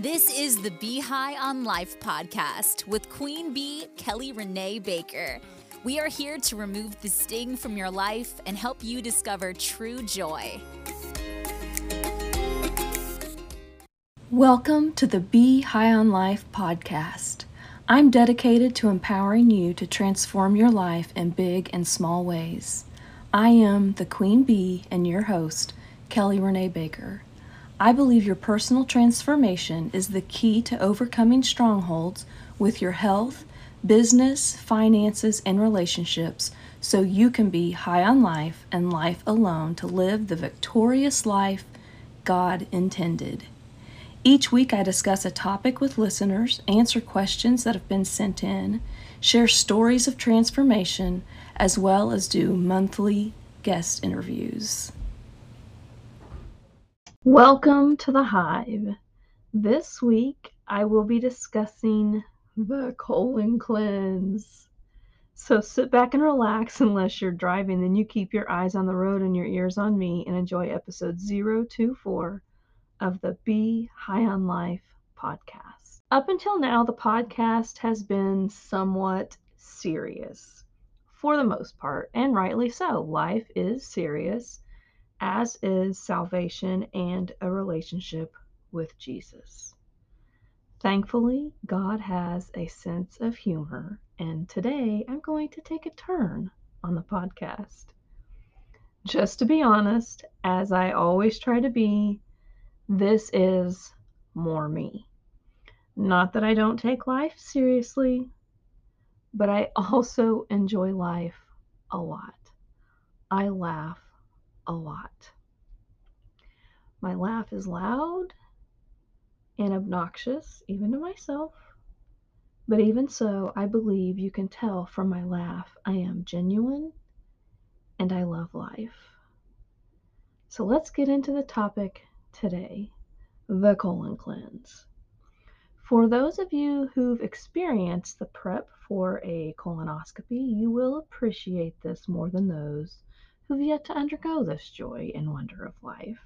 This is the Bee High on Life podcast with Queen Bee Kelly Renee Baker. We are here to remove the sting from your life and help you discover true joy. Welcome to the Bee High on Life podcast. I'm dedicated to empowering you to transform your life in big and small ways. I am the Queen Bee and your host, Kelly Renee Baker. I believe your personal transformation is the key to overcoming strongholds with your health, business, finances, and relationships so you can be high on life and life alone to live the victorious life God intended. Each week, I discuss a topic with listeners, answer questions that have been sent in, share stories of transformation, as well as do monthly guest interviews. Welcome to the Hive. This week I will be discussing the colon cleanse. So sit back and relax unless you're driving, then you keep your eyes on the road and your ears on me and enjoy episode 024 of the Bee High on Life podcast. Up until now, the podcast has been somewhat serious for the most part, and rightly so. Life is serious as is salvation and a relationship with Jesus. Thankfully, God has a sense of humor, and today I'm going to take a turn on the podcast. Just to be honest, as I always try to be, this is more me. Not that I don't take life seriously, but I also enjoy life a lot. I laugh a lot. My laugh is loud and obnoxious, even to myself. But even so, I believe you can tell from my laugh I am genuine and I love life. So let's get into the topic today the colon cleanse. For those of you who've experienced the prep for a colonoscopy, you will appreciate this more than those who've yet to undergo this joy and wonder of life.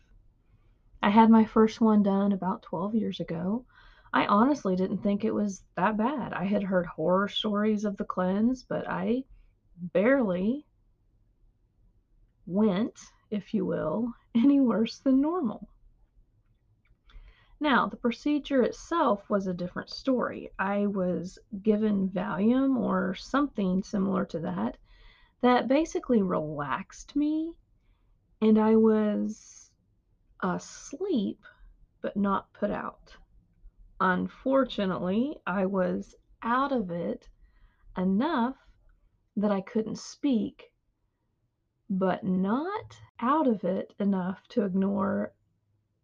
I had my first one done about 12 years ago. I honestly didn't think it was that bad. I had heard horror stories of the cleanse, but I barely went, if you will, any worse than normal. Now, the procedure itself was a different story. I was given Valium or something similar to that that basically relaxed me and I was asleep but not put out. Unfortunately, I was out of it enough that I couldn't speak, but not out of it enough to ignore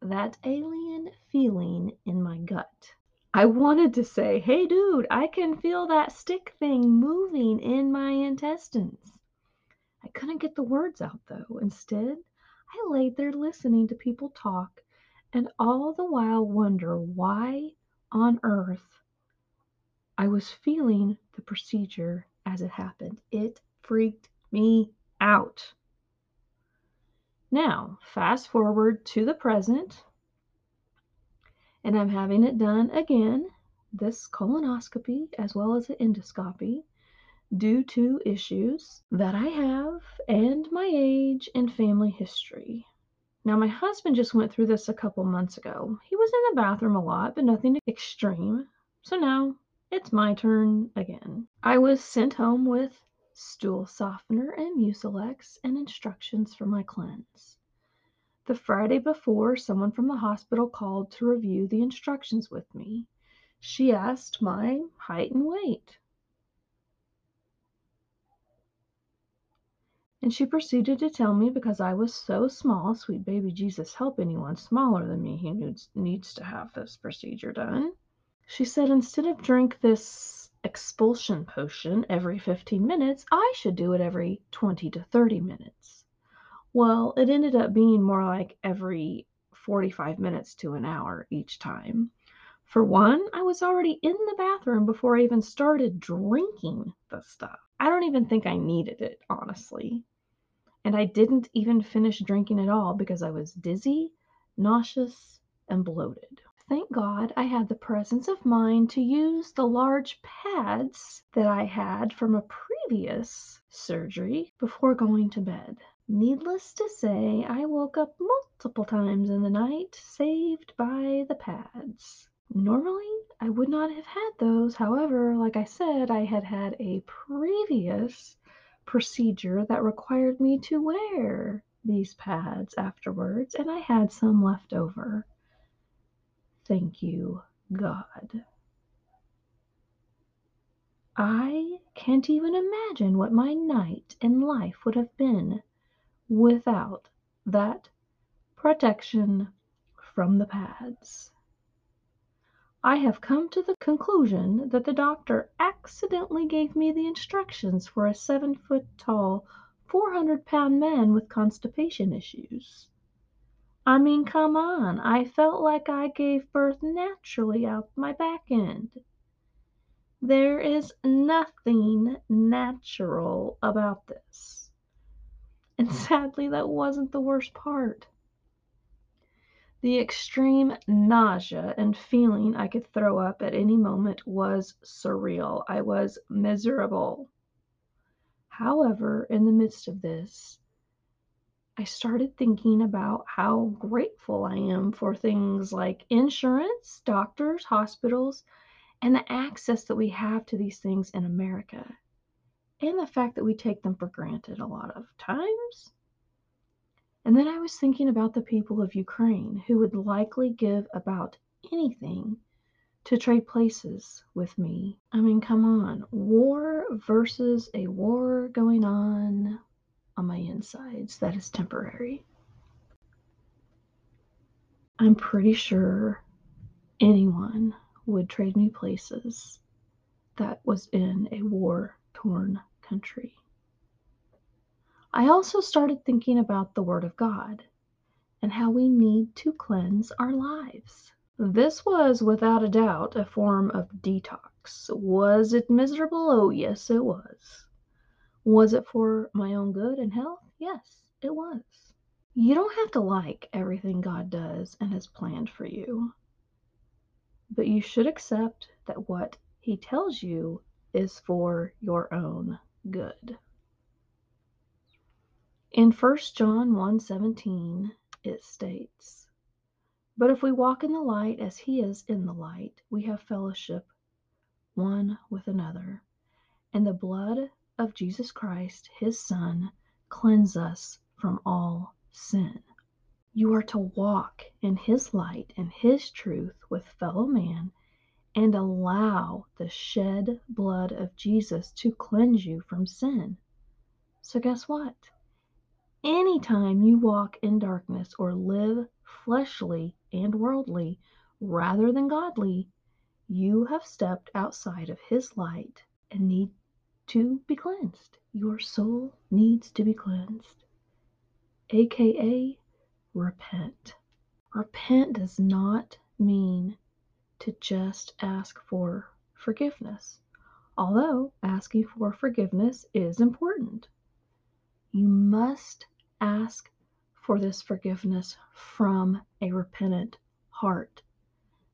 that alien feeling in my gut. I wanted to say, hey, dude, I can feel that stick thing moving in my intestines. I couldn't get the words out, though. Instead, I laid there listening to people talk and all the while wonder why on earth I was feeling the procedure as it happened. It freaked me out. Now, fast forward to the present, and I'm having it done again this colonoscopy as well as an endoscopy due to issues that I have and my age and family history. Now, my husband just went through this a couple months ago. He was in the bathroom a lot, but nothing extreme. So now it's my turn again. I was sent home with stool softener and Mucilex and instructions for my cleanse. The Friday before, someone from the hospital called to review the instructions with me. She asked my height and weight. And she proceeded to tell me because I was so small, sweet baby Jesus, help anyone smaller than me who needs, needs to have this procedure done. She said instead of drink this expulsion potion every 15 minutes, I should do it every 20 to 30 minutes. Well, it ended up being more like every 45 minutes to an hour each time. For one, I was already in the bathroom before I even started drinking the stuff. I don't even think I needed it, honestly. And I didn't even finish drinking at all because I was dizzy, nauseous, and bloated. thank God I had the presence of mind to use the large pads that I had from a previous surgery before going to bed. Needless to say, I woke up multiple times in the night, saved by the pads. Normally, I would not have had those. However, like I said, I had had a previous procedure that required me to wear these pads afterwards, and I had some left over. Thank you, God. I can't even imagine what my night in life would have been without that protection from the pads. I have come to the conclusion that the doctor accidentally gave me the instructions for a seven foot tall, 400 pound man with constipation issues. I mean, come on, I felt like I gave birth naturally out my back end. There is nothing natural about this. And sadly, that wasn't the worst part. The extreme nausea and feeling I could throw up at any moment was surreal. I was miserable. However, in the midst of this, I started thinking about how grateful I am for things like insurance, doctors, hospitals, and the access that we have to these things in America, and the fact that we take them for granted a lot of times. And then I was thinking about the people of Ukraine who would likely give about anything to trade places with me. I mean, come on, war versus a war going on on my insides that is temporary. I'm pretty sure anyone would trade me places that was in a war torn country. I also started thinking about the Word of God and how we need to cleanse our lives. This was without a doubt a form of detox. Was it miserable? Oh, yes, it was. Was it for my own good and health? Yes, it was. You don't have to like everything God does and has planned for you, but you should accept that what He tells you is for your own good. In 1 John 1:17 it states, "But if we walk in the light as he is in the light, we have fellowship one with another, and the blood of Jesus Christ, his son, cleanse us from all sin." You are to walk in his light and his truth with fellow man and allow the shed blood of Jesus to cleanse you from sin. So, guess what? Anytime you walk in darkness or live fleshly and worldly rather than godly, you have stepped outside of His light and need to be cleansed. Your soul needs to be cleansed, aka repent. Repent does not mean to just ask for forgiveness, although asking for forgiveness is important. You must ask for this forgiveness from a repentant heart.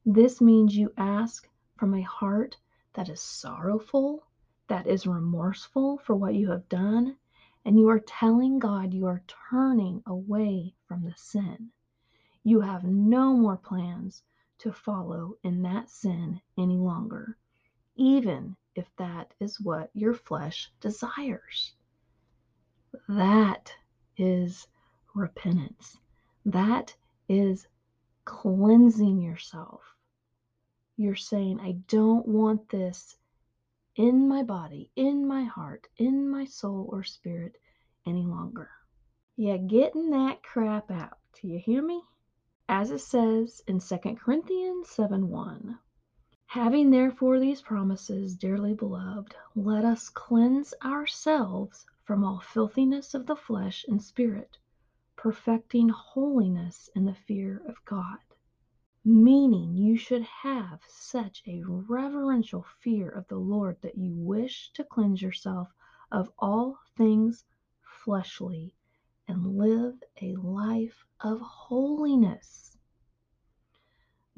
This means you ask from a heart that is sorrowful, that is remorseful for what you have done, and you are telling God you are turning away from the sin. You have no more plans to follow in that sin any longer, even if that is what your flesh desires. That is repentance. That is cleansing yourself. You're saying, I don't want this in my body, in my heart, in my soul or spirit any longer. Yeah, getting that crap out. Do you hear me? As it says in 2 Corinthians 7 1. Having therefore these promises, dearly beloved, let us cleanse ourselves from all filthiness of the flesh and spirit, perfecting holiness in the fear of God. Meaning, you should have such a reverential fear of the Lord that you wish to cleanse yourself of all things fleshly and live a life of holiness.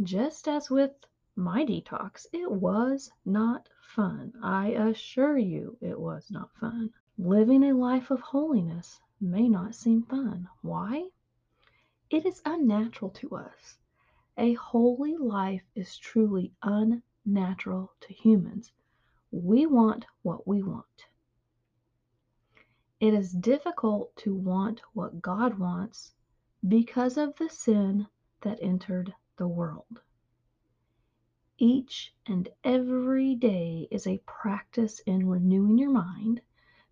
just as with my detox, it was not fun. I assure you, it was not fun. Living a life of holiness may not seem fun. Why? It is unnatural to us. A holy life is truly unnatural to humans. We want what we want. It is difficult to want what God wants because of the sin that entered the world. Each and every day is a practice in renewing your mind,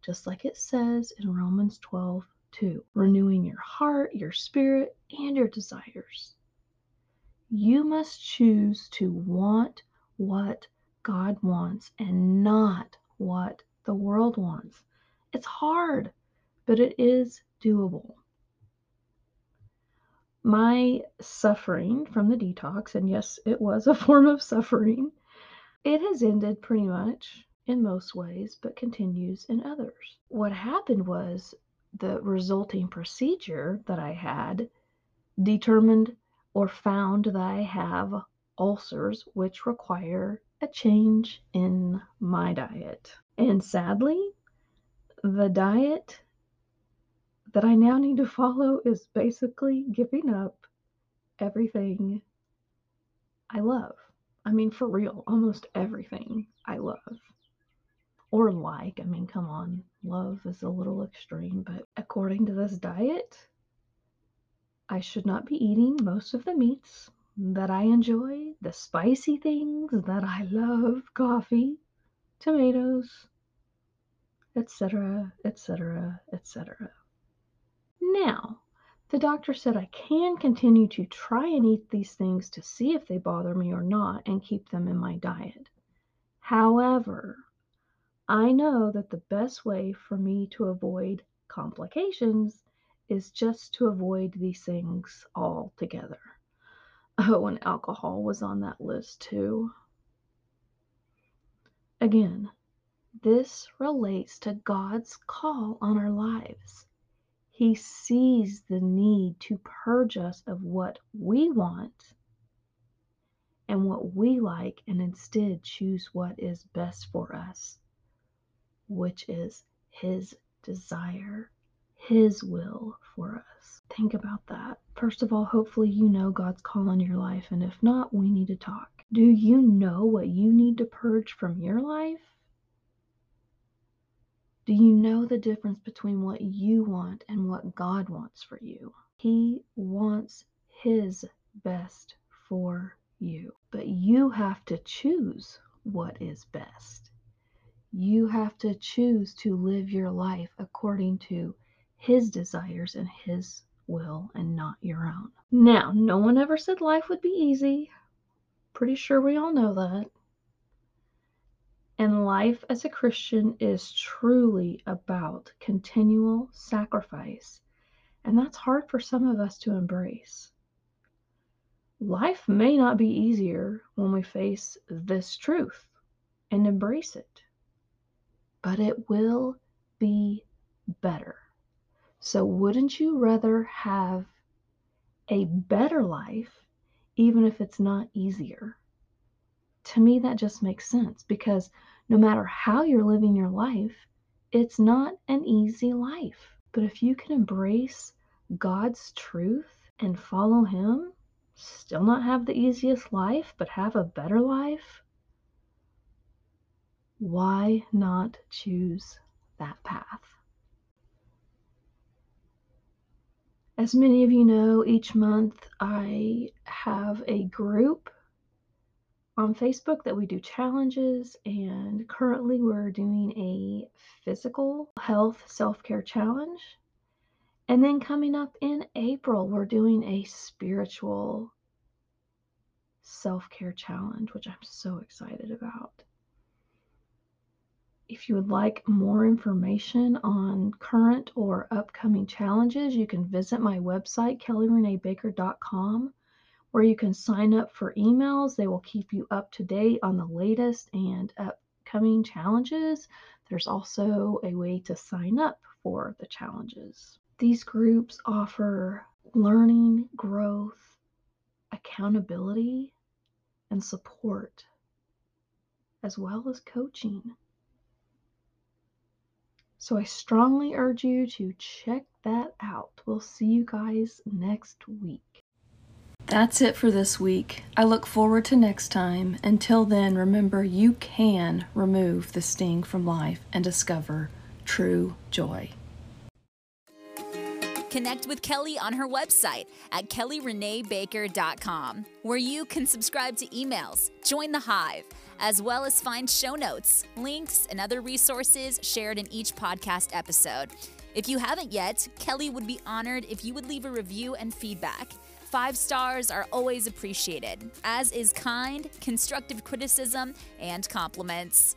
just like it says in Romans 12 2. Renewing your heart, your spirit, and your desires. You must choose to want what God wants and not what the world wants. It's hard, but it is doable. My suffering from the detox, and yes, it was a form of suffering, it has ended pretty much in most ways, but continues in others. What happened was the resulting procedure that I had determined or found that I have ulcers, which require a change in my diet. And sadly, the diet that I now need to follow is basically giving up everything I love. I mean, for real, almost everything I love or like. I mean, come on, love is a little extreme, but according to this diet, I should not be eating most of the meats that I enjoy, the spicy things that I love, coffee, tomatoes, etc., etc., etc. Now, the doctor said I can continue to try and eat these things to see if they bother me or not and keep them in my diet. However, I know that the best way for me to avoid complications is just to avoid these things altogether. Oh, and alcohol was on that list too. Again, this relates to God's call on our lives. He sees the need to purge us of what we want and what we like and instead choose what is best for us, which is His desire, His will for us. Think about that. First of all, hopefully you know God's call on your life, and if not, we need to talk. Do you know what you need to purge from your life? Do you know the difference between what you want and what God wants for you? He wants His best for you, but you have to choose what is best. You have to choose to live your life according to His desires and His will and not your own. Now, no one ever said life would be easy. Pretty sure we all know that. And life as a Christian is truly about continual sacrifice. And that's hard for some of us to embrace. Life may not be easier when we face this truth and embrace it, but it will be better. So, wouldn't you rather have a better life, even if it's not easier? to me, that just makes sense because no matter how you're living your life, it's not an easy life. But if you can embrace God's truth and follow Him, still not have the easiest life, but have a better life, why not choose that path? As many of you know, each month I have a group on Facebook that we do challenges, and currently we're doing a physical health self care challenge. And then coming up in April, we're doing a spiritual self care challenge, which I'm so excited about. If you would like more information on current or upcoming challenges, you can visit my website, kellyreneebaker.com where you can sign up for emails. They will keep you up to date on the latest and upcoming challenges. There's also a way to sign up for the challenges. These groups offer learning, growth, accountability, and support, as well as coaching. So I strongly urge you to check that out. We'll see you guys next week. That's it for this week. I look forward to next time. Until then, remember you can remove the sting from life and discover true joy. Connect with Kelly on her website at kellyreneebaker.com, where you can subscribe to emails, join the Hive, as well as find show notes, links, and other resources shared in each podcast episode. If you haven't yet, Kelly would be honored if you would leave a review and feedback. Five stars are always appreciated, as is kind, constructive criticism and compliments.